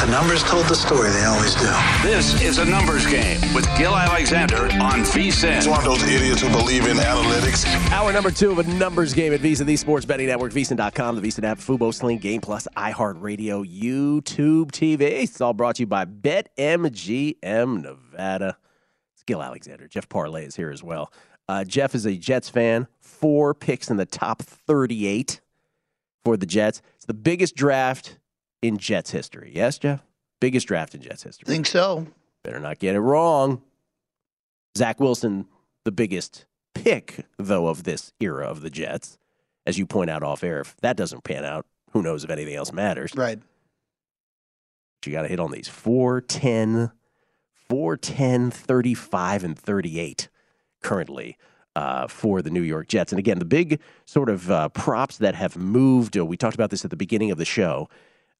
The numbers told the story, they always do. This is a numbers game with Gill Alexander on VSIN. It's one of those idiots who believe in analytics. Hour number two of a numbers game at VSIN, the Sports Betting Network, VSIN.com, the VSIN app, Fubo, Sling, Game Plus, iHeartRadio, YouTube TV. It's all brought to you by BetMGM Nevada. It's Gill Alexander. Jeff Parles is here as well. Uh, Jeff is a Jets fan. Four picks in the top 38 for the Jets. It's the biggest draft in Jets history. Yes, Jeff? Biggest draft in Jets history. Think so. Better not get it wrong. Zach Wilson, the biggest pick, though, of this era of the Jets. As you point out off air, if that doesn't pan out, who knows if anything else matters. Right. But you got to hit on these 4, 10, 4, 10, 35, and 38 currently uh, for the New York Jets. And again, the big sort of uh, props that have moved, uh, we talked about this at the beginning of the show.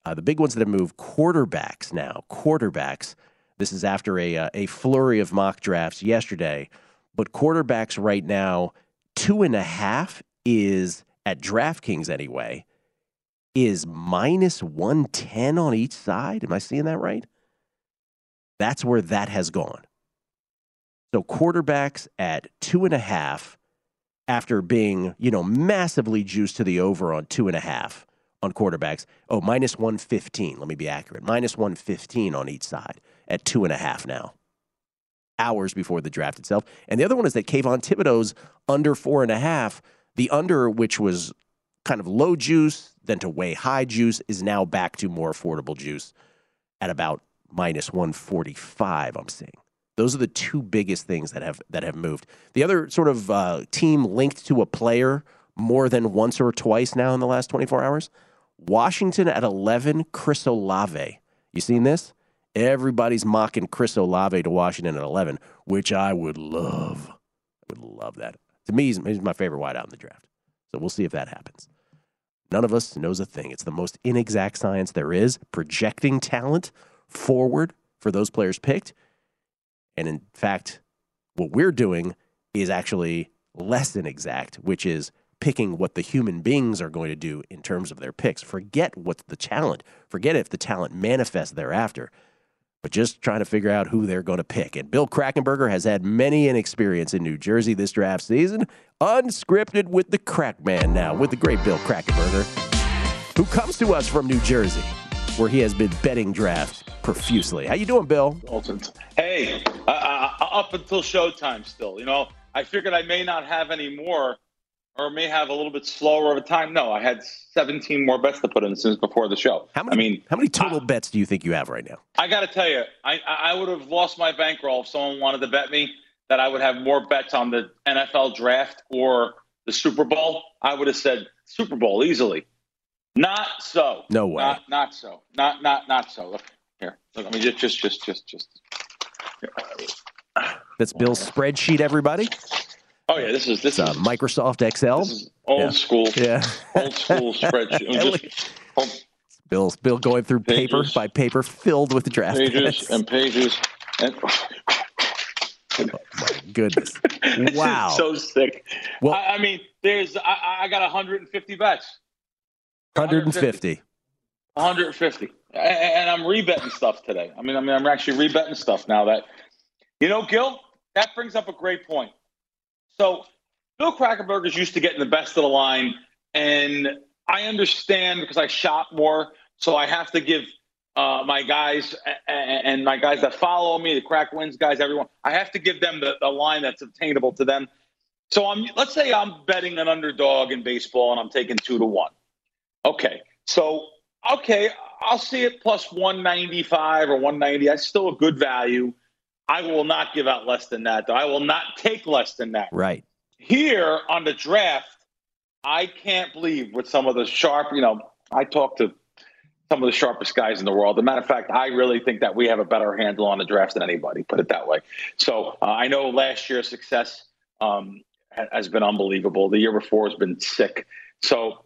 Uh, the big ones that have moved quarterbacks now, quarterbacks. This is after a, uh, a flurry of mock drafts yesterday. But quarterbacks right now, two and a half is at DraftKings anyway, is minus 110 on each side. Am I seeing that right? That's where that has gone. So quarterbacks at two and a half after being, you know, massively juiced to the over on two and a half on quarterbacks. Oh, minus 115. Let me be accurate. Minus 115 on each side at two and a half now. Hours before the draft itself. And the other one is that Kayvon Thibodeaux's under four and a half. The under, which was kind of low juice, then to way high juice, is now back to more affordable juice at about minus 145, I'm seeing. Those are the two biggest things that have that have moved. The other sort of uh, team linked to a player more than once or twice now in the last 24 hours. Washington at 11, Chris Olave. You seen this? Everybody's mocking Chris Olave to Washington at 11, which I would love. I would love that. To me, he's, he's my favorite wideout in the draft. So we'll see if that happens. None of us knows a thing. It's the most inexact science there is, projecting talent forward for those players picked. And in fact, what we're doing is actually less than exact, which is picking what the human beings are going to do in terms of their picks. Forget what's the talent. Forget if the talent manifests thereafter. But just trying to figure out who they're going to pick. And Bill Krackomberger has had many an experience in New Jersey this draft season, unscripted with the Crack Man now, with the great Bill Krackomberger, who comes to us from New Jersey, where he has been betting drafts profusely. How you doing, Bill? Hey, uh, uh, up until showtime still. You know, I figured I may not have any more or may have a little bit slower of a time. No, I had 17 more bets to put in since before the show. How many? I mean, how many total I, bets do you think you have right now? I got to tell you, I I would have lost my bankroll if someone wanted to bet me that I would have more bets on the NFL draft or the Super Bowl. I would have said Super Bowl easily. Not so. No way. Not, not so. Not not not so. Look here. Look, I mean, just just just just just. That's Bill's spreadsheet, everybody. Oh yeah, this is this uh, is Microsoft Excel. This is old yeah. school. Yeah, old school spreadsheet. Just, oh. Bill's Bill going through pages, paper by paper filled with the draft pages and pages and. Oh my goodness! Wow, so sick. Well, I, I mean, there's I, I, got 150 bets. 150. 150. And I'm rebetting stuff today. I mean, I mean, I'm actually rebetting stuff now. That you know, Gill, that brings up a great point. So Bill Krackomberger's used to getting the best of the line, and I understand because I shop more, so I have to give uh, my guys and my guys that follow me, the Crack Wins guys, everyone. I have to give them the, the line that's obtainable to them. So I'm let's say I'm betting an underdog in baseball and I'm taking two to one. Okay, so okay, I'll see it plus 195 or 190. That's still a good value. I will not give out less than that, though. I will not take less than that. Right. Here on the draft, I can't believe with some of the sharp, you know, I talk to some of the sharpest guys in the world. As a matter of fact, I really think that we have a better handle on the draft than anybody, put it that way. So uh, I know last year's success um, has been unbelievable. The year before has been sick. So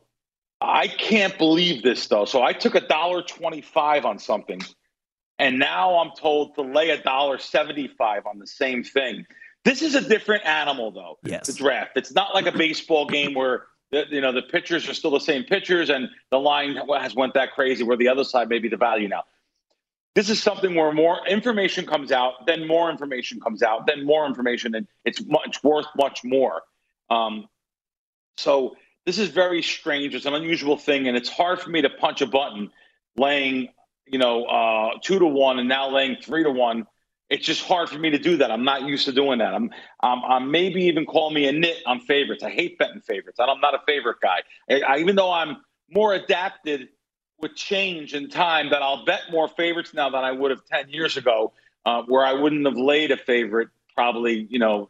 I can't believe this, though. So I took a dollar twenty-five on something and now I'm told to lay a dollar seventy-five on the same thing. This is a different animal, though. Yes. The draft. It's not like a baseball game where the, you know the pitchers are still the same pitchers, and the line has went that crazy. Where the other side may be the value now. This is something where more information comes out, then more information comes out, then more information, and it's much worth much more. Um, so this is very strange. It's an unusual thing, and it's hard for me to punch a button laying you know, uh, two to one and now laying three to one. It's just hard for me to do that. I'm not used to doing that. I'm, I'm, I'm maybe even call me a nit on favorites. I hate betting favorites. I'm not a favorite guy. I, I, even though I'm more adapted with change and time, that I'll bet more favorites now than I would have 10 years ago, uh, where I wouldn't have laid a favorite probably, you know,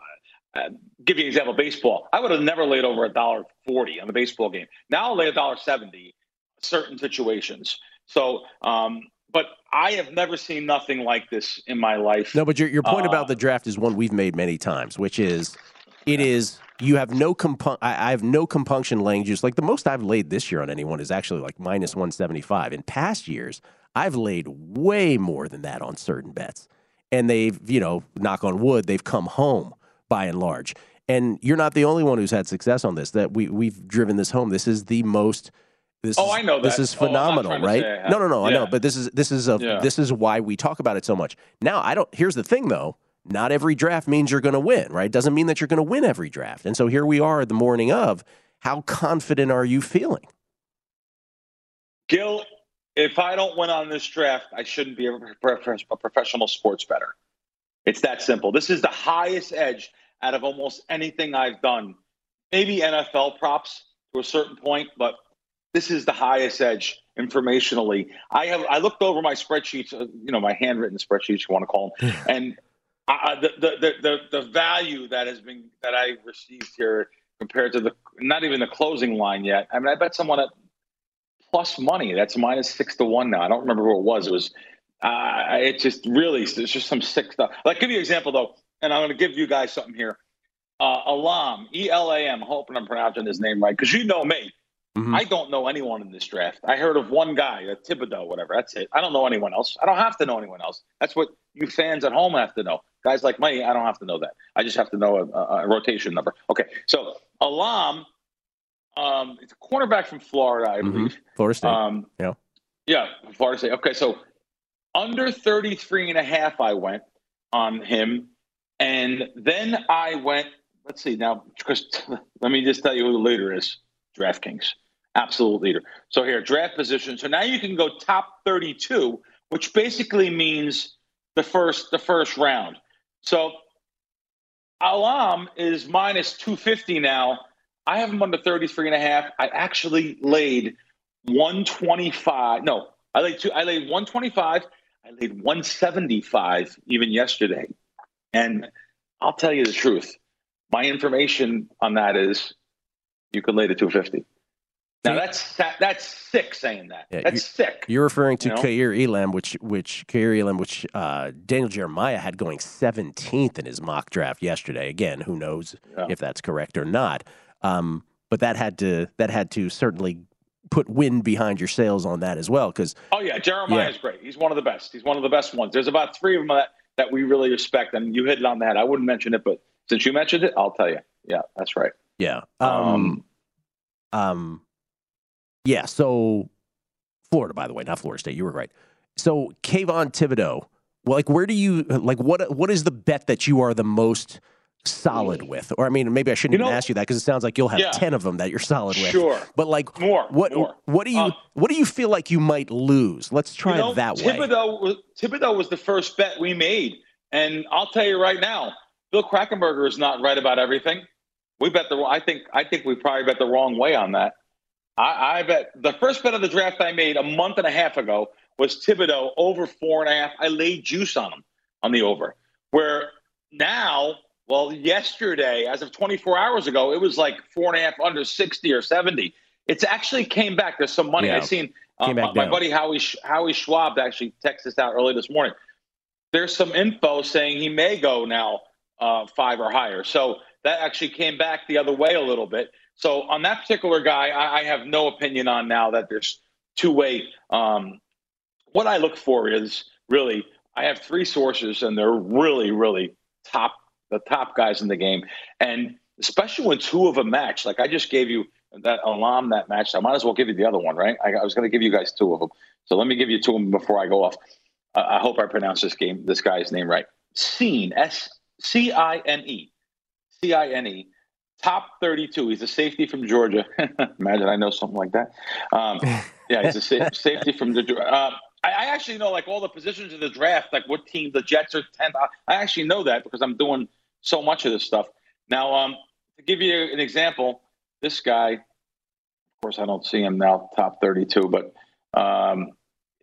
uh, give you an example, baseball. I would have never laid over a dollar forty on the baseball game. Now I'll lay a dollar seventy, certain situations. So, um, but I have never seen nothing like this in my life. No, but your, your point uh, about the draft is one we've made many times, which is it is you have no compun- I, I, have no compunction laying juice. Like the most I've laid this year on anyone is actually like minus 175. In past years, I've laid way more than that on certain bets. And they've, you know, knock on wood, they've come home by and large. And you're not the only one who's had success on this. That we we've driven this home. This is the most this oh, is, I know that. This is oh, phenomenal, oh, right? No, no, no. Yeah. I know, but this is this is a yeah. this is why we talk about it so much. Now, I don't. Here's the thing, though. Not every draft means you're going to win, right? Doesn't mean that you're going to win every draft. And so here we are, the morning of. How confident are you feeling? Gill, if I don't win on this draft, I shouldn't be a professional sports bettor. It's that simple. This is the highest edge out of almost anything I've done. Maybe NFL props to a certain point, but this is the highest edge informationally. I have I looked over my spreadsheets, uh, you know, my handwritten spreadsheets, you want to call them, and I, the, the, the the value that has been that I received here compared to the not even the closing line yet. I mean, I bet someone at plus money. That's minus six to one now. I don't remember who it was. It was. Uh, it just really it's just some sick stuff. Like, give you an example though, and I'm going to give you guys something here. Uh, Elam, E L A M. Hoping I'm pronouncing his name right because you know me. Mm-hmm. I don't know anyone in this draft. I heard of one guy, a Thibodeaux, whatever. That's it. I don't know anyone else. I don't have to know anyone else. That's what you fans at home have to know. Guys like me, I don't have to know that. I just have to know a, a, a rotation number. Okay, so Elam, um, it's a cornerback from Florida, I mm-hmm. believe. Mm-hmm. Florida State. Um, yeah. Yeah, Florida State. Okay, so under 33 and a half, I went on him. And then I went, let's see now, because let me just tell you who the leader is DraftKings absolute leader. So here, draft position. So now you can go top 32, which basically means the first the first round. So Elam is minus 250 now I have him under 33 and a half. I actually laid 125. No, I laid two. I laid 125. I laid 175 even yesterday. And I'll tell you the truth. My information on that is you could lay to 250. Now that's that, that's sick saying that. Yeah, that's you- sick. You're referring to You know? Kaiir Elam, which which Kaiir Elam, which uh, Daniel Jeremiah had going 17th in his mock draft yesterday. Again, who knows Yeah. if that's correct or not? Um, but that had to that had to certainly put wind behind your sails on that as well, because Oh yeah, Jeremiah is great. He's one of the best. He's one of the best ones. There's about three of them that, that we really respect, and you hit it on the head. I wouldn't mention it, but since you mentioned it, I'll tell you. Yeah, that's right. yeah, um, um, yeah. So Florida, by the way, not Florida State. You were right. So Kayvon Thibodeaux, like where do you like what what is the bet that you are the most solid with? Or I mean, maybe I shouldn't You even know- ask you that because it sounds like you'll have Yeah. ten of them that you're solid with. Sure. But like More, what more. what do you Uh, what do you feel like you might lose? Let's try you know, it that way. Thibodeaux was, Thibodeaux was the first bet we made, and I'll tell you right now, Bill Krackomberger is not right about everything. We bet the. I think. I think we probably bet the wrong way on that. I, I bet the first bet of the draft I made a month and a half ago was Thibodeaux over four and a half. I laid juice on him on the over. Where now, well, yesterday, as of 24 hours ago, it was like four and a half under 60 or 70. It's actually came back. There's some money Yeah. I seen. Um, my, my buddy Howie Howie Schwab actually texted us out early this morning. There's some info saying he may go now uh, five or higher. So that actually came back the other way a little bit. So on that particular guy, I, I have no opinion on now that there's two way. Um, what I look for is really I have three sources, and they're really, really top the top guys in the game, and especially when two of them match. Like I just gave you that alarm that match. I might as well give you the other one, right? I, I was going to give you guys two of them, so let me give you two of them before I go off. I hope I pronounce this game this guy's name right. Cine S C I N E C I N E. Top 32. He's a safety from Georgia. Imagine I know something like that. Um, yeah, he's a sa- safety from the. Um, I, I actually know like all the positions of the draft, like what team the Jets are 10th. I, I actually know that because I'm doing so much of this stuff. Now, um, to give you an example, this guy, of course, I don't see him now, top 32, but um,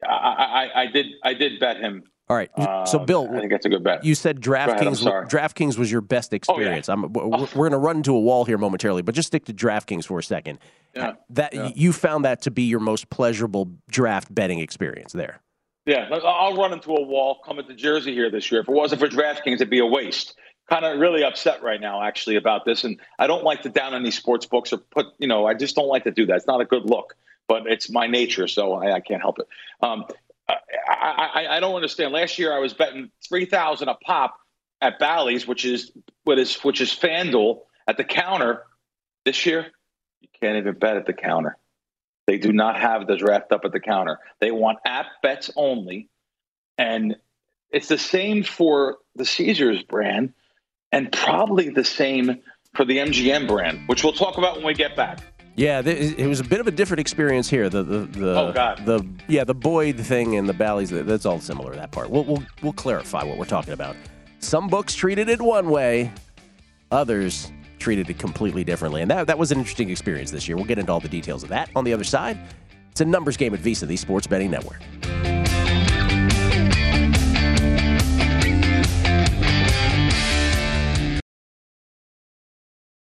I, I, I did I did bet him. All right. so Um, Bill, I think that's a good bet. You said DraftKings. DraftKings was your best experience. I'm, we're, we're going to run into a wall here momentarily, but just stick to DraftKings for a second. Yeah, That yeah. you found that to be your most pleasurable draft betting experience there. Yeah, I'll run into a wall coming to Jersey here this year. If it wasn't for DraftKings, it'd be a waste. Kind of really upset right now, actually, about this. And I don't like to down any sports books or put, you know, I just don't like to do that. It's not a good look, but it's my nature, so I, I can't help it. Um, I, I, I don't understand. Last year, I was betting three thousand a pop at Bally's, which is what is which is FanDuel at the counter. This year, you can't even bet at the counter. They do not have the draft up at the counter. They want app bets only. And it's the same for the Caesars brand and probably the same for the MGM brand, which we'll talk about when we get back. Yeah, th- it was a bit of a different experience here. The the the Oh, God. the yeah the Boyd thing and the Bally's that's all similar. That part. We'll we'll we'll clarify what we're talking about. Some books treated it one way, others treated it completely differently, and that that was an interesting experience this year. We'll get into all the details of that on the other side. It's a numbers game at VSiN, the Sports Betting Network.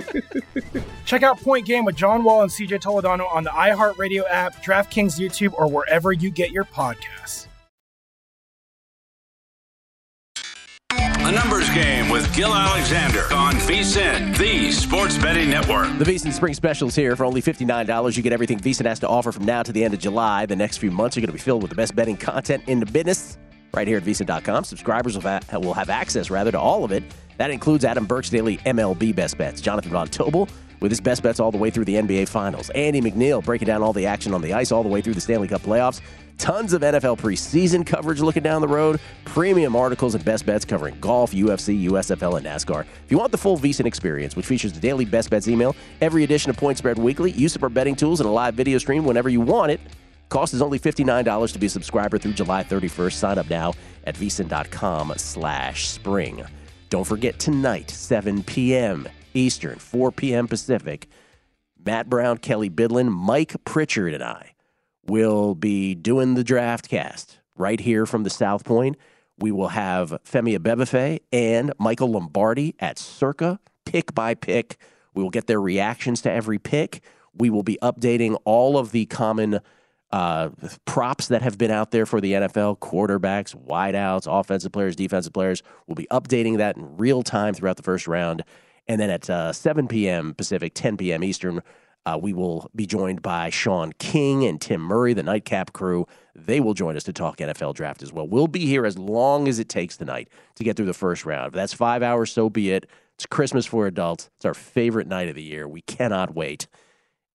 Check out Point Game with John Wall and CJ Toledano on the iHeartRadio app, DraftKings YouTube, or wherever you get your podcasts. A numbers game with Gill Alexander on VSIN, the sports betting network. The VSiN Spring Specials here for only $59. You get everything VSiN has to offer from now to the end of July. The next few months are going to be filled with the best betting content in the business right here at VSiN.com. Subscribers will have, will have access, rather, to all of it. That includes Adam Burke's daily MLB best bets, Jonathan Von Tobel with his best bets all the way through the NBA Finals, Andy MacNeil breaking down all the action on the ice all the way through the Stanley Cup playoffs, tons of NFL preseason coverage looking down the road, premium articles and best bets covering golf, UFC, USFL, and NASCAR. If you want the full VSiN experience, which features the daily best bets email, every edition of Point Spread Weekly, use of our betting tools, and a live video stream whenever you want it, Cost is only $59 to be a subscriber through July 31st. Sign up now at vsin.com slash spring. Don't forget tonight, 7 p.m. Eastern, 4 p.m. Pacific, Matt Brown, Kelly Bidlin, Mike Pritchard, and I will be doing the draft cast right here from the South Point. We will have Femi Abebefe and Michael Lombardi at Circa, pick by pick. We will get their reactions to every pick. We will be updating all of the common uh, props that have been out there for the NFL quarterbacks, wideouts, offensive players, defensive players. We'll be updating that in real time throughout the first round. And then at uh, 7 p.m. Pacific, 10 p.m. Eastern, uh, we will be joined by Sean King and Tim Murray, the Nightcap crew. They will join us to talk NFL draft as well. We'll be here as long as it takes tonight to get through the first round. If that's five hours, so be it. It's Christmas for adults. It's our favorite night of the year. We cannot wait.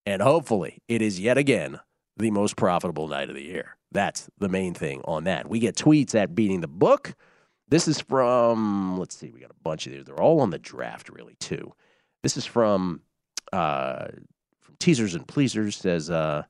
And hopefully, it is yet again the most profitable night of the year. That's the main thing on that. We get tweets at Beating the Book. This is from, let's see, we got a bunch of these. They're all on the draft, really, too. This is from, uh, from Teasers and Pleasers, says, uh,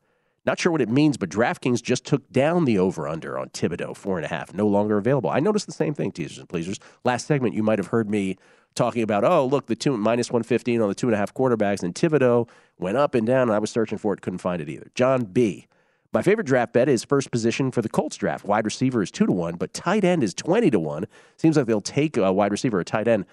not sure what it means, but DraftKings just took down the over under on Thibodeaux, four and a half, no longer available. I noticed the same thing, Teasers and Pleasers. Last segment, you might have heard me talking about, oh, look, the two minus 115 on the two and a half quarterbacks, and Thibodeaux went up and down, and I was searching for it, couldn't find it either. John B. My favorite draft bet is first position for the Colts draft. Wide receiver is two to one, but tight end is 20 to one. Seems like they'll take a wide receiver or tight end.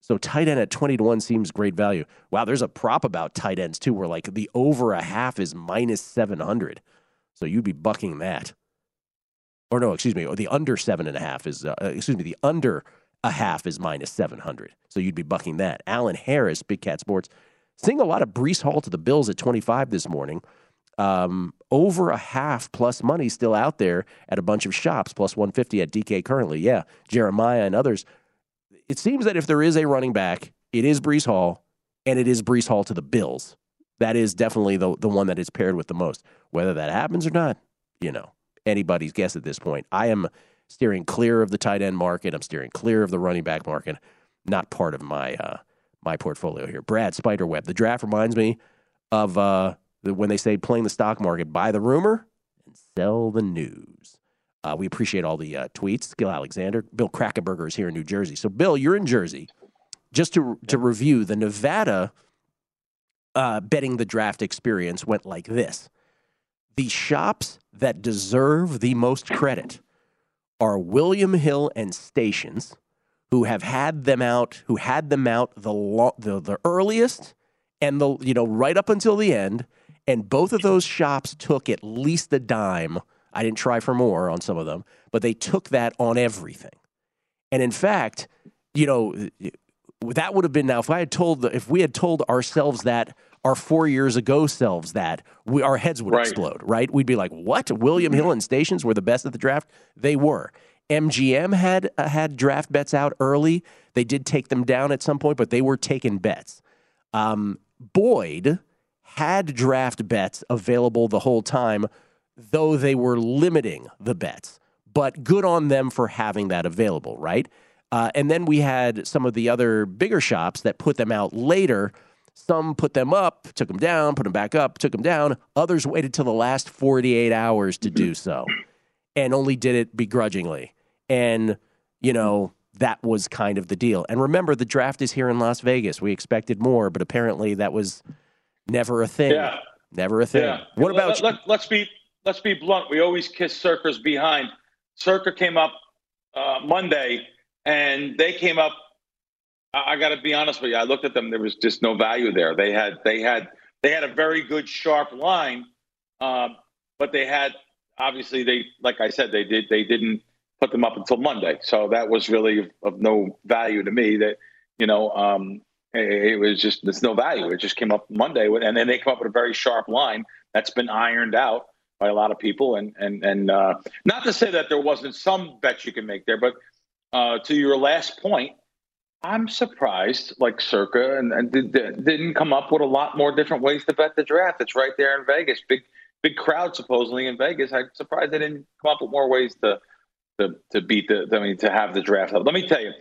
So tight end at 20 to 1 seems great value. Wow, there's a prop about tight ends too, where like the over a half is minus 700. So you'd be bucking that. Or no, excuse me, the under seven and a half is, uh, excuse me, the under a half is minus 700. So you'd be bucking that. Alan Harris, Big Cat Sports, seeing a lot of Breece Hall to the Bills at 25 this morning. Um, over a half plus money still out there at a bunch of shops, plus 150 at DK currently. Yeah, Jeremiah and others. It seems that if there is a running back, it is Breece Hall, and it is Breece Hall to the Bills. That is definitely the, the one that is paired with the most. Whether that happens or not, you know, anybody's guess at this point. I am steering clear of the tight end market. I'm steering clear of the running back market. Not part of my uh, my portfolio here. Brad Spiderweb. The draft reminds me of uh, the, when they say playing the stock market, buy the rumor and sell the news. Uh, we appreciate all the uh, tweets. Gill Alexander, Bill Krackomberger is here in New Jersey. So, Bill, you're in Jersey. Just to to review, the Nevada uh, betting the draft experience went like this: The shops that deserve the most credit are William Hill and Stations, who have had them out, who had them out the lo- the, the earliest and the you know right up until the end, and both of those shops took at least a dime. I didn't try for more on some of them, but they took that on everything. And in fact, you know, that would have been now if I had told if we had told ourselves that our four years ago selves that we our heads would Right. explode, right? We'd be like, "What? William Hill and Stations were the best at the draft? They were." MGM had uh, had draft bets out early. They did take them down at some point, but they were taking bets. Um, Boyd had draft bets available the whole time, though they were limiting the bets. But good on them for having that available, right? Uh, and then we had some of the other bigger shops that put them out later. Some put them up, took them down, put them back up, took them down. Others waited till the last 48 hours to do so and only did it begrudgingly. And, you know, that was kind of the deal. And remember, the draft is here in Las Vegas. We expected more, but apparently that was never a thing. Yeah. Never a thing. Yeah. What Let- about let, let, let's be let's be blunt. We always kiss Circa's behind. Circa came up uh, Monday, and they came up. I, got to be honest with you. I looked at them. There was just no value there. They had they had they had a very good sharp line, um, but they had obviously they like I said they did they didn't put them up until Monday. So that was really of, of no value to me. That you know. Um, it it was just there's no value. It just came up Monday, and then they come up with a very sharp line that's been ironed out by a lot of people. And and and uh, not to say that there wasn't some bets you can make there, but uh, to your last point, I'm surprised, like Circa, and, and did, didn't come up with a lot more different ways to bet the draft. It's right there in Vegas, big big crowd supposedly in Vegas. I'm surprised they didn't come up with more ways to to to beat the. I mean, to have the draft. Let me tell you.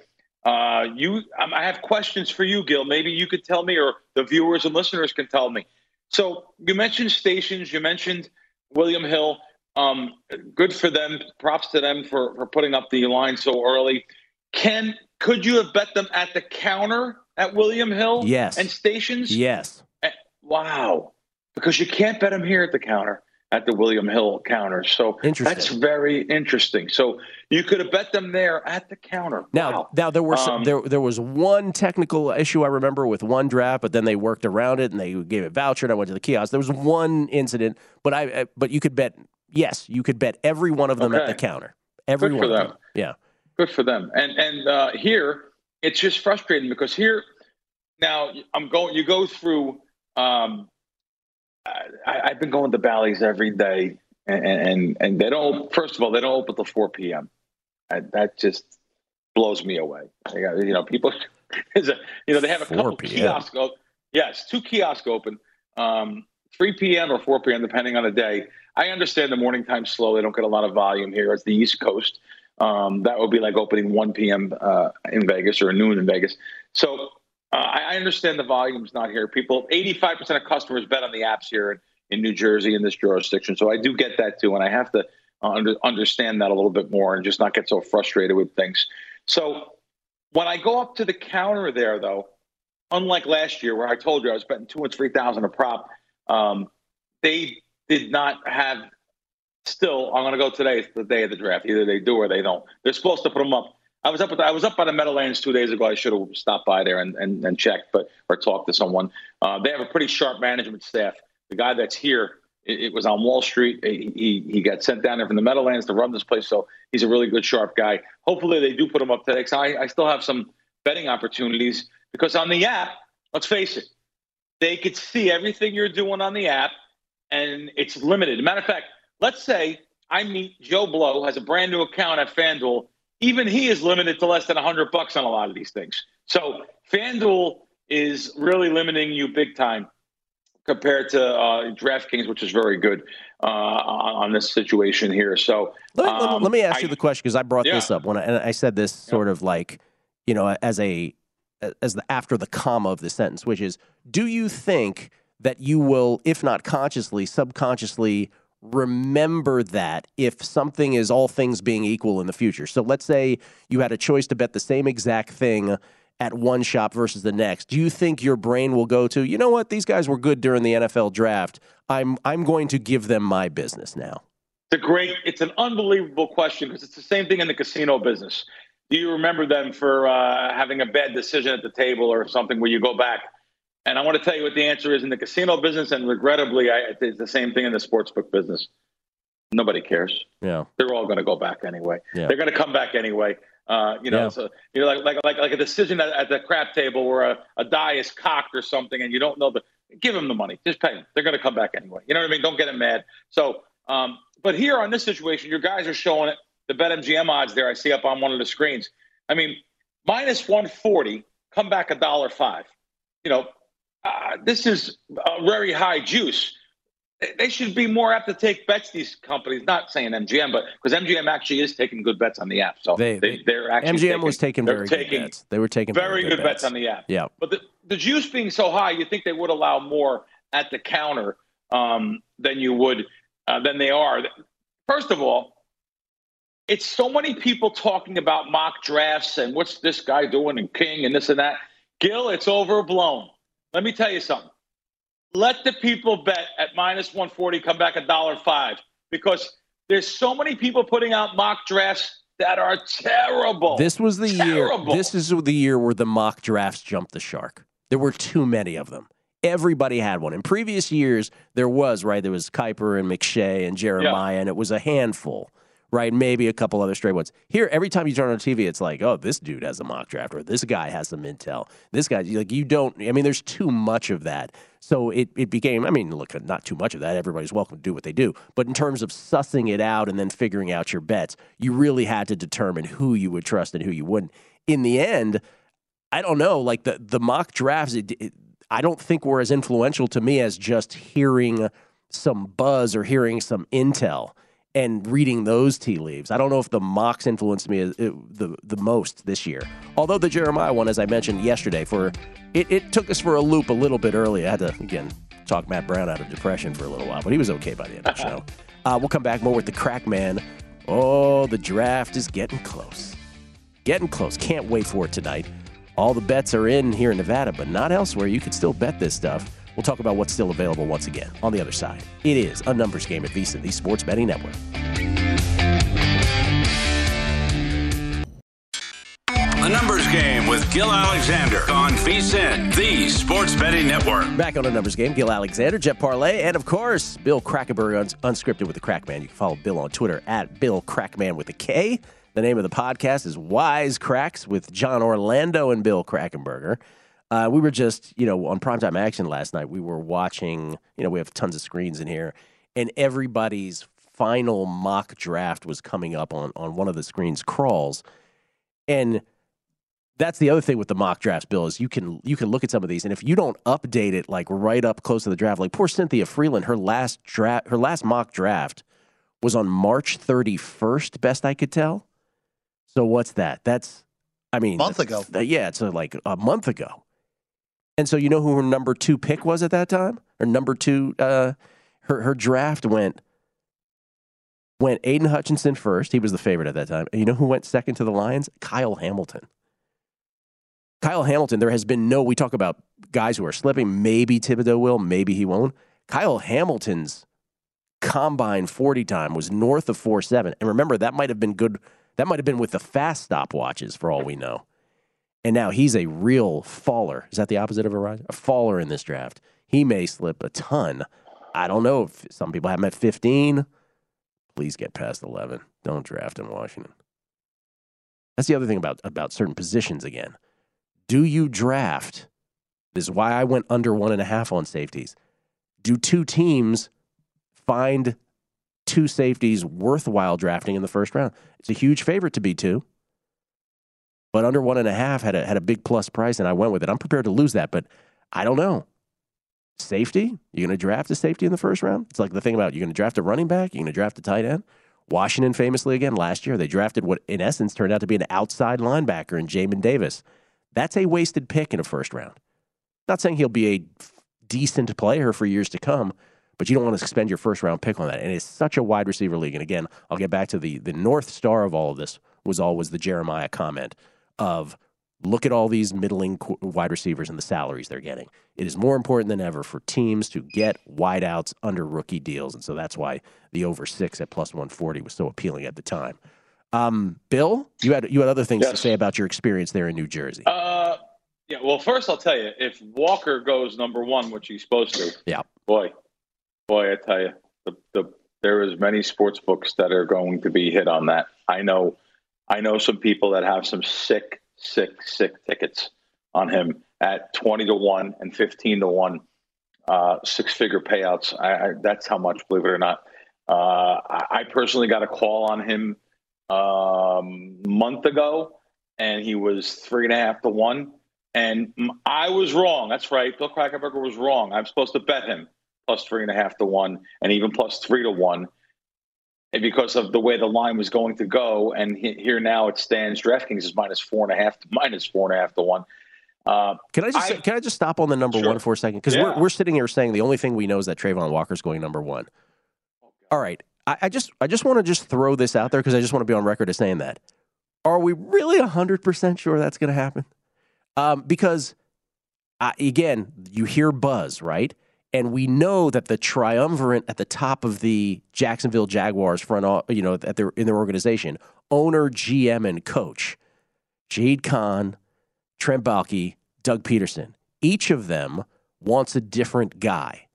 Uh, you, um, I have questions for you, Gill. Maybe you could tell me, or the viewers and listeners can tell me. So you mentioned stations. You mentioned William Hill. Um, good for them. Props to them for, for putting up the line so early. Can could you have bet them at the counter at William Hill? Yes. And stations. Yes. Eh, Wow. Because you can't bet them here at the counter at the William Hill counter. So that's very interesting. So you could have bet them there at the counter. Now, Wow. now there were some, Um, there there was one technical issue I remember with one draft, but then they worked around it and they gave it voucher. And I went to the kiosk. There was one incident, but I but you could bet yes, you could bet every one of them at the counter. Every Good one for of them. Yeah. Good for them. And and uh, here it's just frustrating because here now I'm going. You go through. Um, I, I've been going to Bally's every day, and, and and they don't. First of all, they don't open till 4 p.m. That, that just blows me away. Got, you know, people. A, you know, they have a 4 couple kiosks. Yes, two kiosks open. Um, 3 p.m. or 4 p.m. depending on the day. I understand the morning time slow. They don't get a lot of volume here. It's the East Coast. Um, that would be like opening 1 p.m. Uh, in Vegas or noon in Vegas. So uh, I understand the volume's not here. People, 85% of customers bet on the apps here in, in New Jersey in this jurisdiction. So I do get that too. And I have to uh, under, understand that a little bit more and just not get so frustrated with things. So when I go up to the counter there, though, unlike last year where I told you I was betting two and three thousand a prop, um, they did not have. Still, I'm going to go today. It's the day of the draft. Either they do or they don't. They're supposed to put them up. I was up with I was up by the Meadowlands two days ago. I should have stopped by there and, and, and checked, but or talked to someone. Uh, they have a pretty sharp management staff. The guy that's here, it, it was on Wall Street. He, he he got sent down there from the Meadowlands to run this place, so he's a really good sharp guy. Hopefully, they do put him up today. 'cause I I still have some betting opportunities because on the app, let's face it, they could see everything you're doing on the app, and it's limited. Matter of fact, let's say I meet Joe Blow has a brand new account at FanDuel. Even he is limited to less than 100 bucks on a lot of these things. So FanDuel is really limiting you big time compared to uh, DraftKings, which is very good uh, on this situation here. So Let me, um, let me ask I- you the question because I brought this up when I, and I said this sort of like, you know, as a as the after the comma of the sentence, which is, do you think that you will, if not consciously, subconsciously remember that if something is all things being equal in the future? So let's say you had a choice to bet the same exact thing at one shop versus the next, do you think your brain will go to, you know what, these guys were good during the NFL draft. I'm I'm going to give them my business now. It's a great, it's an unbelievable question because it's the same thing in the casino business. Do you remember them for uh, having a bad decision at the table or something where you go back? And I want to tell you what the answer is in the casino business, and regrettably, I, it's the same thing in the sportsbook business. Nobody cares. Yeah, they're all going to go back anyway. Yeah. They're going to come back anyway. Uh, you know, Yeah. so you know, like like like like a decision at, at the crap table where a, a die is cocked or something, and you don't know the. Give them the money. Just pay them. They're going to come back anyway. You know what I mean? Don't get them mad. So, um, but here on this situation, your guys are showing it. The BetMGM odds there I see up on one of the screens. I mean, minus one forty, come back a dollar five. You know, uh, this is a very high juice. They- should be more apt to take bets. These companies, not saying MGM, but because MGM actually is taking good bets on the app. So They- they, are actually MGM taking, was taking very taking good bets. They were taking very good bets on the app. Yeah. But the, the juice being so high, you think they would allow more at the counter um, than you would uh, than they are. First of all, it's so many people talking about mock drafts and what's this guy doing and King and this and that. Gill, it's overblown. Let me tell you something. Let the people bet at minus 140 come back a dollar five because there's so many people putting out mock drafts that are terrible. This was the Terrible. year. This is the year where the mock drafts jumped the shark. There were too many of them. Everybody had one. In previous years, there was right. There was Kiper and McShay and Jeremiah, and it was a handful. Right, maybe a couple other stray ones. Here, every time you turn on TV, it's like, oh, this dude has a mock draft, or this guy has some intel. This guy, like, you don't. I mean, there's too much of that. So it it became. I mean, look, not too much of that. Everybody's welcome to do what they do. But in terms of sussing it out and then figuring out your bets, you really had to determine who you would trust and who you wouldn't. In the end, I don't know. Like the the mock drafts, it, it, I don't think were as influential to me as just hearing some buzz or hearing some intel and reading those tea leaves. I don't know if the mocks influenced me the the most this year. Although the Jeremiah one, as I mentioned yesterday, for it, it took us for a loop a little bit early. I had to again talk Matt Brown out of depression for a little while, but he was okay by the end of the show. Uh, we'll come back more with the crack man. Oh, the draft is getting close. Getting close. Can't wait for it tonight. All the bets are in here in Nevada, but not elsewhere. You can still bet this stuff. We'll talk about what's still available once again on the other side. It is a numbers game at VSiN, the Sports Betting Network. A numbers game with Gill Alexander on VSIN, the Sports Betting Network. Back on a numbers game, Gill Alexander, Jeff Parles, and of course, Bill Krackenberg, uns- unscripted with the Crackman. You can follow Bill on Twitter at Bill Crackman with a K. The name of the podcast is Wise Cracks with John Orlando and Bill Krackomberger. Uh, we were just, you know, on primetime action last night. We were watching, you know, we have tons of screens in here, and everybody's final mock draft was coming up on on one of the screens crawls, and that's the other thing with the mock drafts, Bill, is you can you can look at some of these, and if you don't update it like right up close to the draft, like poor Cynthia Frelund, her last draft, her last mock draft was on March 31st, best I could tell. So what's that? That's, I mean, Month ago. th- yeah, it's uh like a month ago. And so you know who her number two pick was at that time? Her number two, uh, her her draft went went Aidan Hutchinson first. He was the favorite at that time. And you know who went second to the Lions? Kyle Hamilton. Kyle Hamilton, there has been no, we talk about guys who are slipping. Maybe Thibodeaux will, maybe he won't. Kyle Hamilton's combine 40 time was north of 4 7. And remember, that might have been good. That might have been with the fast stopwatches for all we know. And now he's a real faller. Is that the opposite of a riser? A faller in this draft. He may slip a ton. I don't know if some people have him at 15. Please get past 11. Don't draft in Washington. That's the other thing about, about certain positions again. Do you draft? This is why I went under one and a half on safeties. Do two teams find two safeties worthwhile drafting in the first round? It's a huge favorite to be two, but under one and a half had a had a big plus price, and I went with it. I'm prepared to lose that, but I don't know. Safety? You're going to draft a safety in the first round? It's like the thing about you're going to draft a running back, you're going to draft a tight end. Washington famously again last year they drafted what in essence turned out to be an outside linebacker in Jamin Davis. That's a wasted pick in a first round. Not saying he'll be a decent player for years to come, but you don't want to spend your first round pick on that. And it's such a wide receiver league. And again, I'll get back to the the north star of all of this was always the Jeremiah comment of Look at all these middling wide receivers and the salaries they're getting. It is more important than ever for teams to get wideouts under rookie deals, and so that's why the over six at plus one forty was so appealing at the time. Um, Bill, you had you had other things to say about your experience there in New Jersey. Uh, yeah. Well, first I'll tell you, if Walker goes number one, which he's supposed to, Yeah. boy, boy, I tell you, the, the there is many sports books that are going to be hit on that. I know, I know some people that have some sick, sick, sick tickets on him at twenty to one and fifteen to one, uh, six figure payouts. I, I, that's how much, believe it or not. Uh, I, I personally got a call on him um, month ago, and he was three and a half to one. And I was wrong. That's right. Bill Krackomberger was wrong. I'm supposed to bet him plus three and a half to one, and even plus three to one, and because of the way the line was going to go. And he, here now it stands. DraftKings is minus four and a half to minus four and a half to one. Uh, Can I just can I just stop on the number Sure. one for a second? Because Yeah. we're, we're sitting here saying the only thing we know is that Travon Walker's going number one. All right, I, I just I just want to just throw this out there because I just want to be on record as saying that. Are we really hundred percent sure that's going to happen? Um, because uh, again, you hear buzz, right? And we know that the triumvirate at the top of the Jacksonville Jaguars front, you know, at their in their organization, owner, GM, and coach, Shad Khan, Trent Baalke, Doug Pederson. Each of them wants a different guy.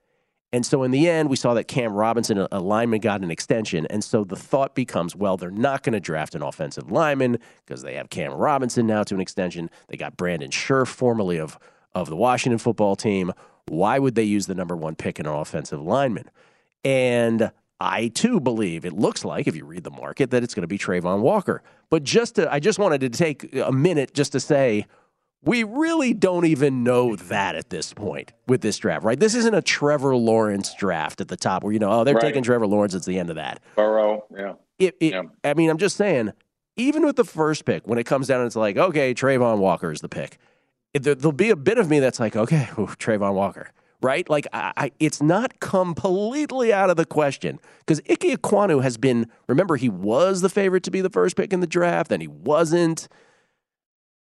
And so in the end, we saw that Cam Robinson, a a lineman, got an extension. And so the thought becomes, well, they're not going to draft an offensive lineman because they have Cam Robinson now to an extension. They got Brandon Scherff, formerly of, of the Washington football team. Why would they use the number one pick in an offensive lineman? And I too believe it looks like, if you read the market, that it's going to be Travon Walker. But just to, I just wanted to take a minute just to say, we really don't even know that at this point with this draft, right? This isn't a Trevor Lawrence draft at the top where, you know, oh, they're Right. taking Trevor Lawrence. It's the end of that. Burrow, yeah. It, it, I mean, I'm just saying, even with the first pick, when it comes down, it's like, okay, Travon Walker is the pick. There, there'll be a bit of me that's like, okay, ooh, Travon Walker, right? Like, I, I, it's not completely out of the question because Ike Ekwonu has been. Remember, he was the favorite to be the first pick in the draft, then he wasn't.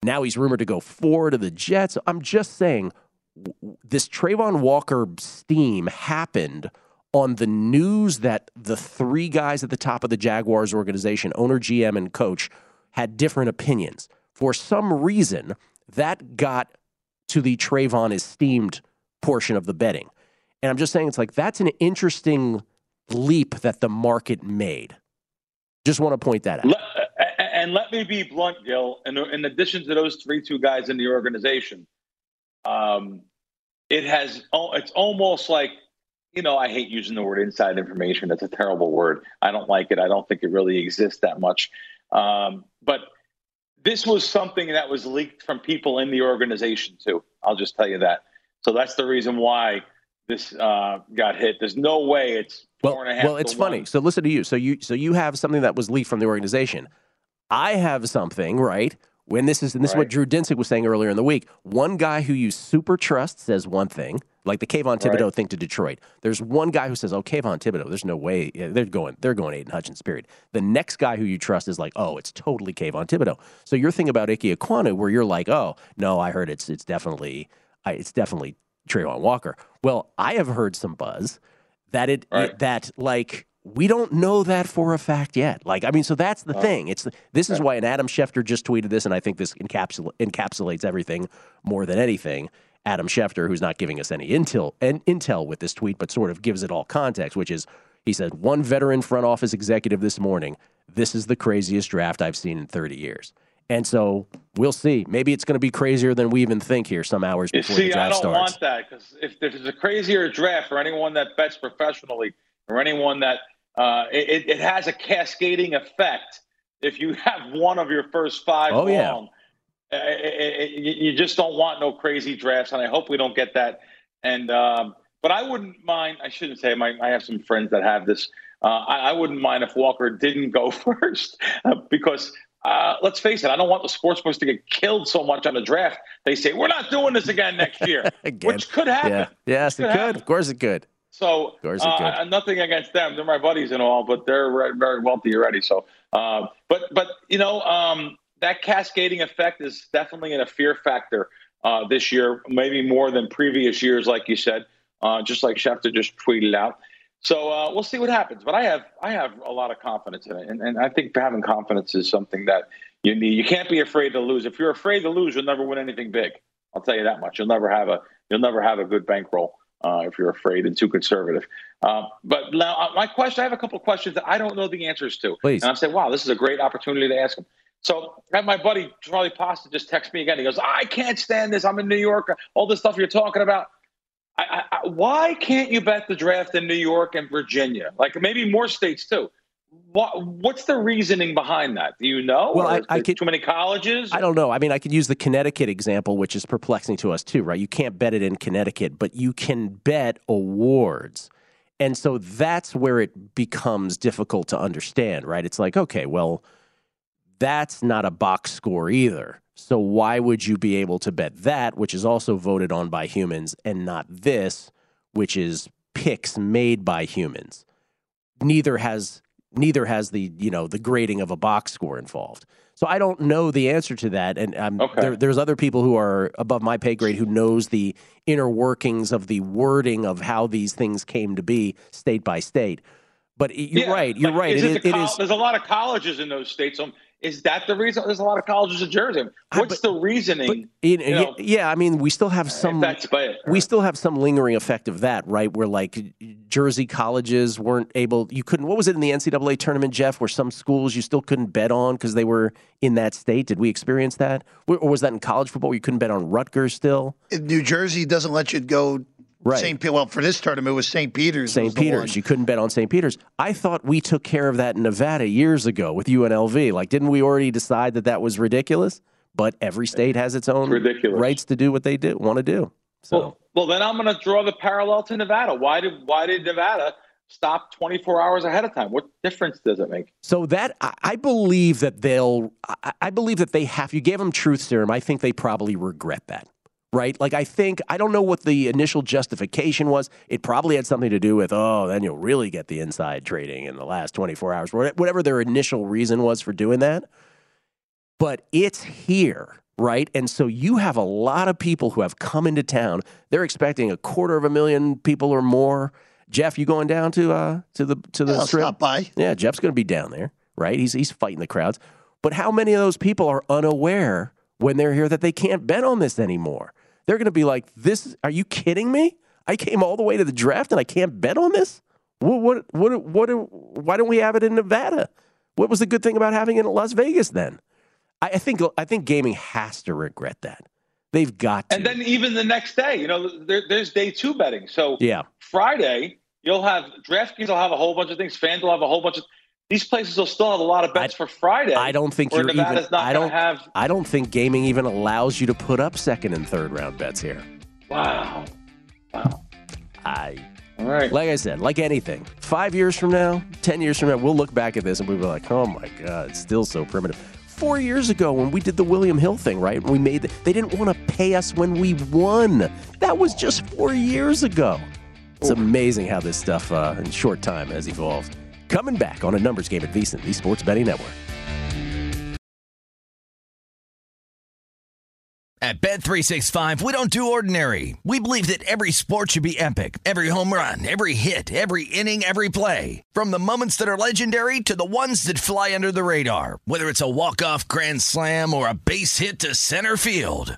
Now he's rumored to go four to the Jets. I'm just saying, this Travon Walker steam happened on the news that the three guys at the top of the Jaguars organization, owner, GM, and coach, had different opinions. For some reason, that got to the Travon esteemed portion of the betting. And I'm just saying, it's like that's an interesting leap that the market made. Just want to point that out. Let, and let me be blunt, Gill. In, in addition to those three two guys in the organization, um, it has. oh, It's almost like you know. I hate using the word inside information. That's a terrible word. I don't like it. I don't think it really exists that much. Um, but this was something that was leaked from people in the organization too. I'll just tell you that. So that's the reason why this uh, got hit. There's no way it's four and a half. Well, to it's one. funny. So listen to you. So you so you have something that was leaked from the organization. I have something, right? When this is and this is what Drew Dinsick was saying earlier in the week. One guy who you super trust says one thing, like the Kayvon Thibodeaux Right. thing to Detroit. There's one guy who says, "Oh, Kayvon Thibodeaux, there's no way they're going they're going Aidan Hutchins." Period. The next guy who you trust is like, "Oh, it's totally Kayvon Thibodeaux." So your thing about Ike Ekwonu, where you're like, "Oh, no, I heard it's it's definitely I, it's definitely Travon Walker." Well, I have heard some buzz that it, it- that like we don't know that for a fact yet. Like I mean, so that's the oh. thing. It's this is why and Adam Schefter just tweeted this, and I think this encapsula- encapsulates everything more than anything. Adam Schefter, who's not giving us any intel and intel with this tweet, but sort of gives it all context, which is he said one veteran front office executive this morning. This is the craziest draft I've seen in 30 years. And so we'll see. Maybe it's going to be crazier than we even think here some hours before the draft see, I don't starts. want that because if there's a crazier draft for anyone that bets professionally or anyone that uh, it, it has a cascading effect. If you have one of your first five Oh, yeah. wrong, uh, it- it- you just don't want no crazy drafts, and I hope we don't get that. And um, but I wouldn't mind. I shouldn't say. My, I have some friends that have this. Uh, I, I wouldn't mind if Walker didn't go first uh, because uh, let's face it. I don't want the sports books to get killed so much on the draft. They say we're not doing this again next year, which could happen. Yeah. Yes, it Could could. Of course it could. So Of course it uh, nothing against them; they're my buddies and all, but they're very wealthy already. So, uh, but but you know, um, that cascading effect is definitely in a fear factor uh, this year, maybe more than previous years, like you said, uh, just like Schefter just tweeted out. So uh, we'll see what happens. But I have I have a lot of confidence in it, and, and I think having confidence is something that you need. You can't be afraid to lose. If you're afraid to lose, you'll never win anything big. I'll tell you that much. You'll never have a you'll never have a good bankroll uh, if you're afraid and too conservative. Uh, but now, uh, my question, I have a couple of questions that I don't know the answers to. Please. And I'm saying, wow, this is a great opportunity to ask them. So I my buddy Charlie Pasta just text me again. He goes, I can't stand this. I'm in New York. All this stuff you're talking about. I, I, why can't you bet the draft in New York and Virginia? Like maybe more states too. What, what's the reasoning behind that? Do you know? Well, I- I could- too many colleges. I don't know. I mean, I could use the Connecticut example, which is perplexing to us too, right? You can't bet it in Connecticut, but you can bet awards. And so that's where it becomes difficult to understand, right? It's like, okay, well, that's not a box score either. So why would you be able to bet that, which is also voted on by humans, and not this, which is picks made by humans? Neither has neither has the you know the grading of a box score involved. So I don't know the answer to that, and um, there, there's other people who are above my pay grade who knows the inner workings of the wording of how these things came to be state by state. But you're Yeah, right. You're like, right. Is It it is- it col- is. There's a lot of colleges in those states. Um, is that the reason? There's a lot of colleges in Jersey. What's the reasoning? You know, you know, yeah, I mean, we still have some. that's bad. We still have some lingering effect of that, right? Where like Jersey colleges weren't able, you couldn't. What was it in the NCAA tournament, Jeff? Where some schools you still couldn't bet on because they were in that state. Did we experience that, or or was that in college football? Where you couldn't bet on Rutgers still? New Jersey doesn't let you go. Right. St. Pe- Well, for this tournament, it was St. Peter's. St. Peter's. one. You couldn't bet on St. Peter's. I thought we took care of that in Nevada years ago with UNLV. Like, didn't we already decide that that was ridiculous? But every state has its own ridiculous. rights to do what they do want to do. So. Well, well, then I'm going to draw the parallel to Nevada. Why did Why did Nevada stop 24 hours ahead of time? What difference does it make? So that I- I believe that they'll. I- I believe that they have. You gave them truth serum. I think they probably regret that. Right? Like I think I don't know what the initial justification was. It probably had something to do with oh, then you'll really get the inside trading in the last 24 hours. Whatever their initial reason was for doing that. But it's here, right? And so you have a lot of people who have come into town. They're expecting a quarter of a million people or more. Jeff, you going down to uh to the to the Yeah, strip? stop by. Yeah, Jeff's going to be down there, right? He's he's fighting the crowds. But how many of those people are unaware when they're here that they can't bet on this anymore? They're going to be like, "This? Are you kidding me? I came all the way to the draft and I can't bet on this. What? What? What? what why don't we have it in Nevada? What was the good thing about having it in Las Vegas then? I, I think I think gaming has to regret that. They've got to. And then even the next day, you know, there, there's day two betting. So Yeah. Friday, you'll have DraftKings will have a whole bunch of things. FanDuel will have a whole bunch of. These places will still have a lot of bets for Friday. I don't think you're Nevada's even. not I don't have. I don't think gaming even allows you to put up second and third round bets here. Wow. Wow. I. All right. Like I said, like anything, five years from now, ten years from now, we'll look back at this and we'll be like, "Oh my god, it's still so primitive." Four years ago, when we did the William Hill thing, right? We made the, they didn't want to pay us when we won. That was just four years ago. It's amazing how this stuff uh, in short time has evolved. Coming back on a numbers game at VSiN, the Sports Betting Network. At Bet365, we don't do ordinary. We believe that every sport should be epic. Every home run, every hit, every inning, every play. From the moments that are legendary to the ones that fly under the radar. Whether it's a walk-off grand slam or a base hit to center field.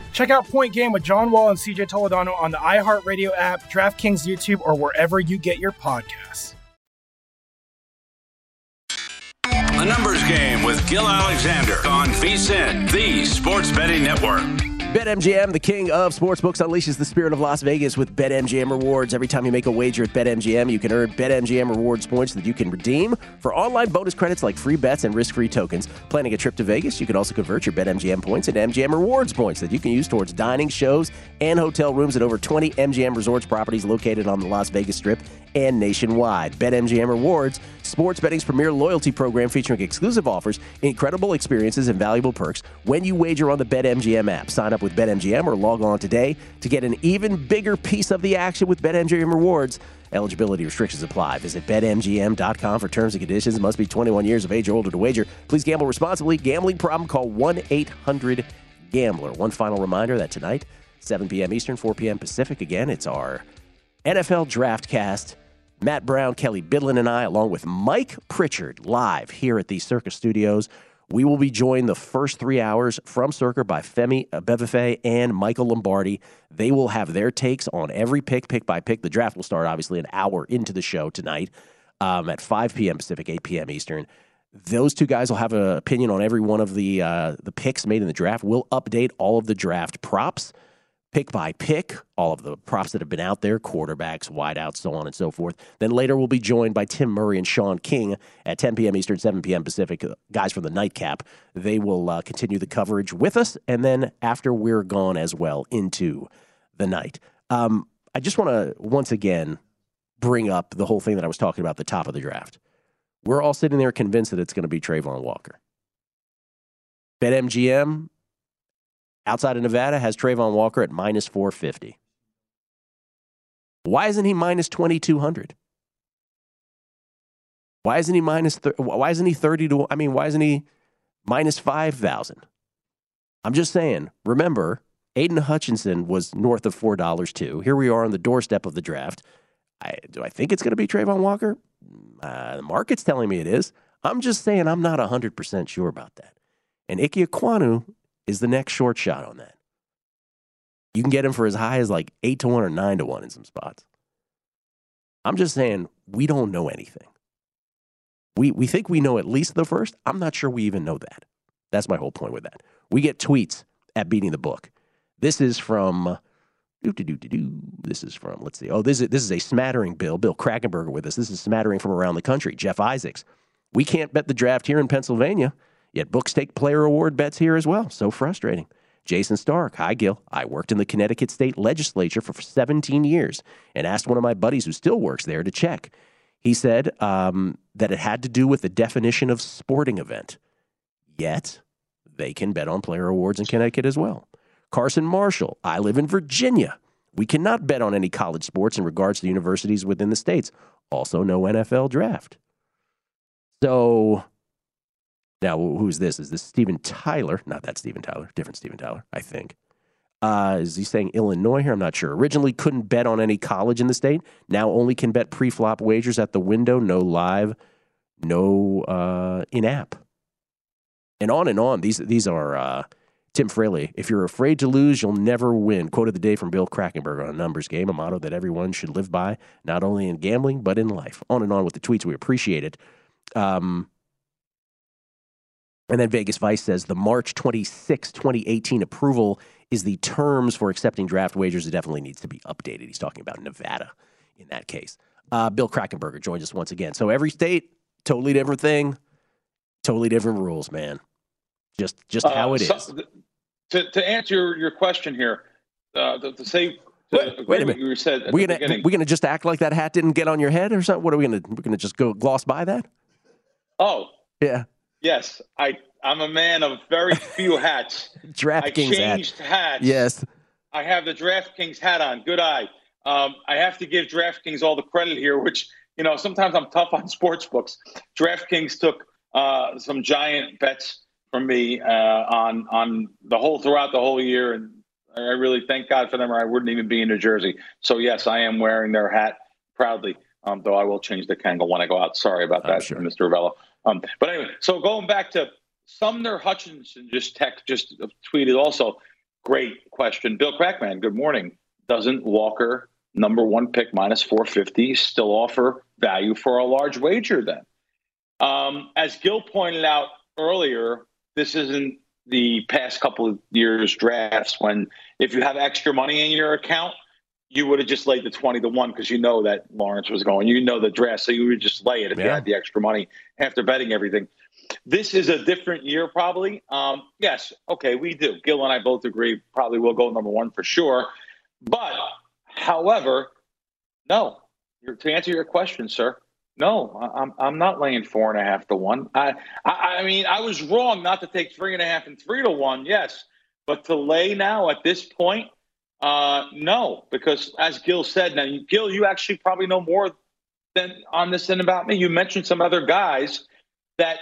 Check out Point Game with John Wall and CJ Toledano on the iHeartRadio app, DraftKings YouTube, or wherever you get your podcasts. A numbers game with Gill Alexander on VSiN, the Sports Betting Network. BetMGM, the king of sportsbooks, unleashes the spirit of Las Vegas with BetMGM rewards. Every time you make a wager at BetMGM, you can earn BetMGM rewards points that you can redeem for online bonus credits like free bets and risk-free tokens. Planning a trip to Vegas, you can also convert your BetMGM points into MGM rewards points that you can use towards dining, shows, and hotel rooms at over 20 MGM resorts properties located on the Las Vegas Strip and nationwide. BetMGM Rewards, sports betting's premier loyalty program featuring exclusive offers, incredible experiences, and valuable perks when you wager on the BetMGM app. Sign up with BetMGM or log on today to get an even bigger piece of the action with BetMGM Rewards. Eligibility restrictions apply. Visit BetMGM.com for terms and conditions. Must be 21 years of age or older to wager. Please gamble responsibly. Gambling problem? Call 1 800 Gambler. One final reminder that tonight, 7 p.m. Eastern, 4 p.m. Pacific. Again, it's our NFL Draft Cast. Matt Brown, Kelly Bidlin, and I, along with Mike Pritchard, live here at the Circa Studios. We will be joined the first three hours from Circa by Femi Bebefe and Michael Lombardi. They will have their takes on every pick, pick by pick. The draft will start obviously an hour into the show tonight um, at 5 p.m. Pacific, 8 p.m. Eastern. Those two guys will have an opinion on every one of the uh, the picks made in the draft. We'll update all of the draft props pick by pick, all of the props that have been out there, quarterbacks, wideouts, so on and so forth. Then later we'll be joined by Tim Murray and Sean King at 10 p.m. Eastern, 7 p.m. Pacific, uh, guys from the Nightcap. They will uh, continue the coverage with us, and then after we're gone as well into the night. Um, I just want to once again bring up the whole thing that I was talking about at the top of the draft. We're all sitting there convinced that it's going to be Travon Walker. BetMGM outside of Nevada has Travon Walker at minus 450. Why isn't he minus 2200? Why isn't he minus th- why isn't he 30 to I mean why isn't he minus 5000? I'm just saying, remember, Aidan Hutchinson was north of $4 too. Here we are on the doorstep of the draft. I, do I think it's going to be Travon Walker? Uh, the market's telling me it is. I'm just saying I'm not 100% sure about that. And Ike Ekwonu is the next short shot on that. You can get him for as high as like 8 to 1 or 9 to 1 in some spots. I'm just saying we don't know anything. We, we think we know at least the first. I'm not sure we even know that. That's my whole point with that. We get tweets at Beating the Book. This is from. doo, doo, doo, doo. This is from, let's see. Oh, this is, this is a smattering bill. Bill Krackomberger with us. This is smattering from around the country. Jeff Isaacs. We can't bet the draft here in Pennsylvania, yet books take player award bets here as well. So frustrating. Jason Stark. Hi, Gill. I worked in the Connecticut State Legislature for 17 years and asked one of my buddies who still works there to check. He said um, that it had to do with the definition of sporting event. Yet, they can bet on player awards in Connecticut as well. Carson Marshall. I live in Virginia. We cannot bet on any college sports in regards to the universities within the states. Also, no NFL draft. So, now who's this? Is this Steven Tyler? Not that Steven Tyler, different Steven Tyler, I think. Uh, is he saying Illinois here? I'm not sure. Originally couldn't bet on any college in the state. Now only can bet pre-flop wagers at the window. No live, no uh, in-app, and on and on. These these are uh, Tim Fraley. If you're afraid to lose, you'll never win. Quote of the day from Bill Krackomberger on a numbers game, a motto that everyone should live by, not only in gambling but in life. On and on with the tweets. We appreciate it. Um, and then Vegas Vice says the March 26, 2018 approval is the terms for accepting draft wagers. It definitely needs to be updated. He's talking about Nevada in that case. Uh, Bill Krackomberger joins us once again. So every state, totally different thing, totally different rules, man. Just just how it Uh, is. to, to answer your, your question here, uh, to, to say, Wait, wait a minute. You said we're gonna beginning. we gonna just act like that hat didn't get on your head or something? What are we gonna we're gonna just go gloss by that? oh, Yeah, yes. I, I'm a man of very few hats. DraftKings hat. changed hats. Yes, I have the DraftKings hat on. Good eye. Um, I have to give DraftKings all the credit here, which you know sometimes I'm tough on sports books. DraftKings took uh, some giant bets from me uh, on on the whole throughout the whole year, and I really thank God for them, or I wouldn't even be in New Jersey. So yes, I am wearing their hat proudly. Um, though I will change the Kangol when I go out. Sorry about that, Mr. Ravello. Um, but anyway, so going back to Sumner Hutchinson, just tech, just tweeted also. Great question, Bill Crackman. Good morning. Doesn't Walker number one pick minus 450 still offer value for a large wager? Then, um, as Gill pointed out earlier, this isn't the past couple of years drafts when if you have extra money in your account, you would have just laid the 20 to 1 because you know that Lawrence was going. You know the draft, so you would just lay it if you had the extra money after betting everything. This is a different year, probably. Um, yes, okay, we do. Gill and I both agree. Probably will go number one for sure. But, however, no. To answer your question, sir, no, I'm I'm not laying four and a half to one. I, I I mean I was wrong not to take three and a half and three to one. Yes, but to lay now at this point, uh, no, because as Gill said, now Gill, you actually probably know more than on this than about me. You mentioned some other guys that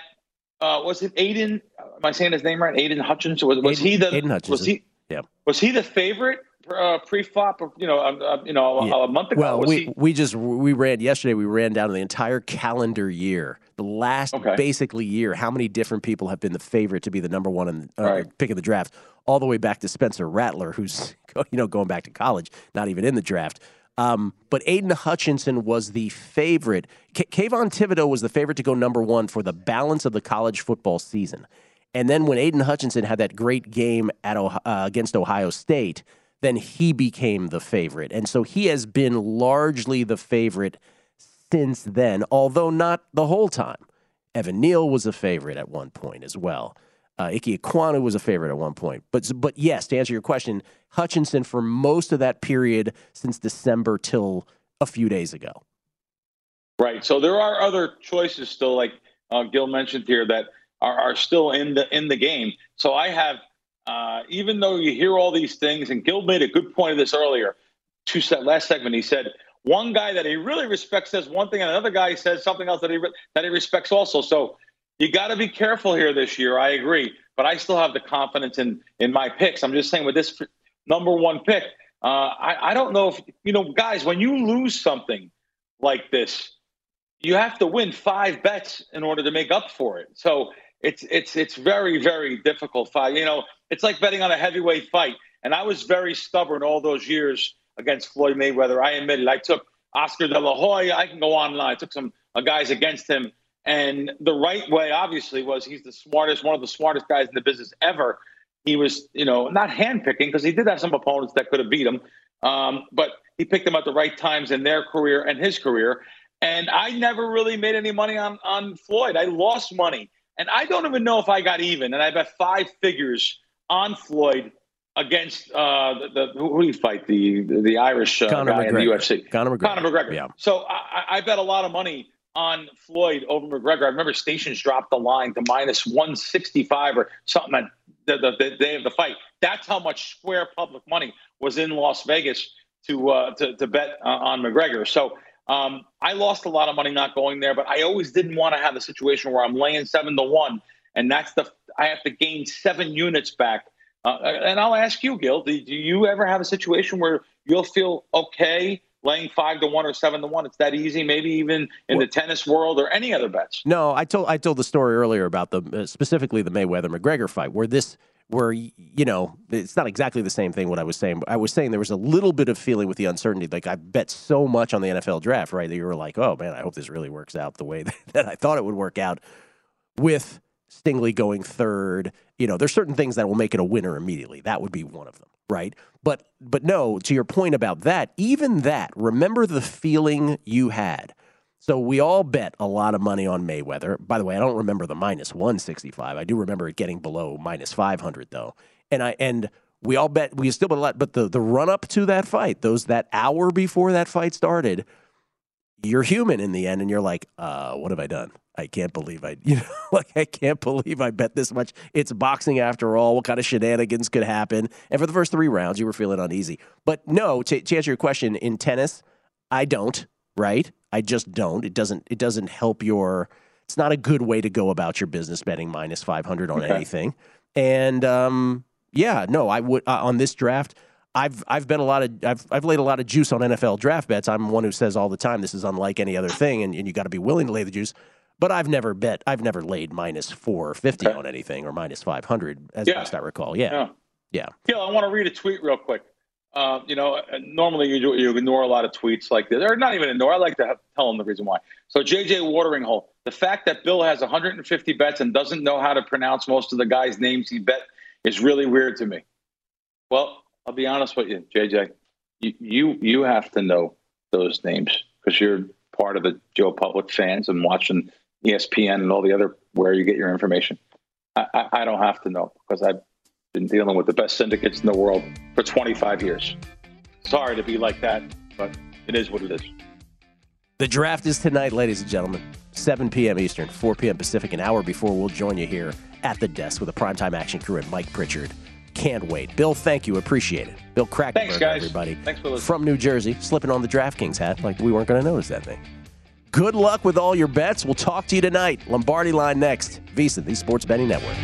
uh, was it Aidan? Am I saying his name right? Aidan Hutchins. Was, was he the? Aidan Hutchinson. Was he? Yeah. Was he the favorite uh, pre-flop? You know, uh, you know, a, a month ago. Well, was we he? we just we ran yesterday. We ran down the entire calendar year, the last Okay. basically year. How many different people have been the favorite to be the number one in, uh, Right. pick of the draft, all the way back to Spencer Rattler, who's you know going back to college, not even in the draft. Um, but Aidan Hutchinson was the favorite. K- Kayvon Thibodeaux was the favorite to go number one for the balance of the college football season. And then when Aidan Hutchinson had that great game at Ohio, uh, against Ohio State, then he became the favorite. And so he has been largely the favorite since then, although not the whole time. Evan Neal was a favorite at one point as well. Uh, Ike Ekwonu was a favorite at one point. But, but yes, to answer your question, Hutchinson for most of that period since December till a few days ago. Right. So there are other choices still, like uh, Gill mentioned here, that are, are still in the in the game. So I have, uh, even though you hear all these things, and Gill made a good point of this earlier. Two set last segment, he said one guy that he really respects says one thing, and another guy says something else that he re- that he respects also. So you got to be careful here this year. I agree, but I still have the confidence in in my picks. I'm just saying with this number one pick, uh, I, I don't know if you know, guys, when you lose something like this, you have to win five bets in order to make up for it. So it's it's it's very very difficult fight. You know, it's like betting on a heavyweight fight. And I was very stubborn all those years against Floyd Mayweather. I admit it. I took Oscar De La Hoya. I can go online. I took some uh, guys against him. And the right way, obviously, was he's the smartest, one of the smartest guys in the business ever. He was, you know, not handpicking because he did have some opponents that could have beat him, um, but he picked them at the right times in their career and his career. And I never really made any money on on Floyd. I lost money, and I don't even know if I got even. And I bet five figures on Floyd against uh, the, the who do you fight the the, Irish uh, Conor guy in the UFC. Conor McGregor. Conor McGregor. Yeah. So I, I- bet a lot of money on Floyd over McGregor. I remember stations dropped the line to minus 165 or something at the, the, the day of the fight. That's how much square public money was in Las Vegas to uh, to, to bet uh, on McGregor. So um, I lost a lot of money not going there, but I always didn't want to have the situation where I'm laying seven to one, and that's the I have to gain seven units back Uh, and I'll ask you, Gill, do, you ever have a situation where you'll feel okay laying five to one or seven to one? It's that easy, maybe even in the tennis world or any other bets. No, I told I told the story earlier about the uh, specifically the Mayweather McGregor fight, where this where you know it's not exactly the same thing what I was saying. But I was saying there was a little bit of feeling with the uncertainty. Like I bet so much on the NFL draft, right? That you were like, oh man, I hope this really works out the way that I thought it would work out. With Stingley going third, you know, there's certain things that will make it a winner immediately. That would be one of them, right? But but no, to your point about that, even that, remember the feeling you had. So we all bet a lot of money on Mayweather. By the way, I don't remember the minus 165. I do remember it getting below minus 500 though. And I and we all bet we still bet a lot, but the the run up to that fight, those that hour before that fight started, you're human in the end and you're like, uh, what have I done? I can't believe I, you know, like I can't believe I bet this much. It's boxing after all. What kind of shenanigans could happen? And for the first three rounds, you were feeling uneasy. But no, to, to answer your question, in tennis, I don't. Right? I just don't. It doesn't. It doesn't help your. It's not a good way to go about your business betting minus five hundred on okay. anything. And um, yeah, no, I would uh, on this draft. I've I've bet a lot of I've I've laid a lot of juice on NFL draft bets. I'm one who says all the time this is unlike any other thing, and, and you got to be willing to lay the juice. But I've never bet. I've never laid minus four fifty okay. on anything or minus five hundred, as yeah. best I recall. Yeah, yeah. yeah. Gill, I want to read a tweet real quick. Uh, you know, normally you, you ignore a lot of tweets like this, or not even ignore. I like to have, tell them the reason why. So JJ Watering Hole, the fact that Bill has 150 bets and doesn't know how to pronounce most of the guys' names he bet is really weird to me. Well, I'll be honest with you, JJ. You you, you have to know those names because you're part of the Joe Public fans and watching ESPN and all the other where you get your information. I, I, I don't have to know because I've been dealing with the best syndicates in the world for 25 years. Sorry to be like that, but it is what it is. The draft is tonight, ladies and gentlemen. 7 p.m. Eastern, 4 p.m. Pacific, an hour before we'll join you here at the desk with a primetime action crew and Mike Pritchard. Can't wait. Bill, thank you. Appreciate it. Bill Krackomberg, Thanks, guys. everybody. Thanks for listening. From New Jersey, slipping on the DraftKings hat like we weren't going to notice that thing. Good luck with all your bets. We'll talk to you tonight. Lombardi line next. VSiN, the Sports Betting Network.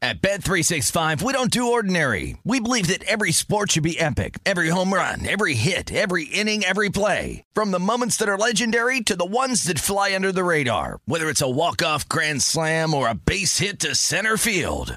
At Bet365, we don't do ordinary. We believe that every sport should be epic. Every home run, every hit, every inning, every play. From the moments that are legendary to the ones that fly under the radar. Whether it's a walk-off grand slam or a base hit to center field.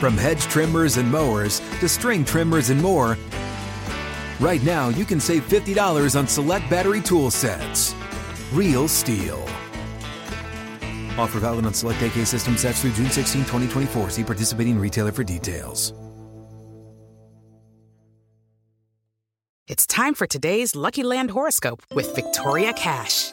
From hedge trimmers and mowers to string trimmers and more, right now you can save $50 on select battery tool sets. Real STIHL. Offer valid on select AK system sets through June 16, 2024. See participating retailer for details. It's time for today's Lucky Land horoscope with Victoria Cash.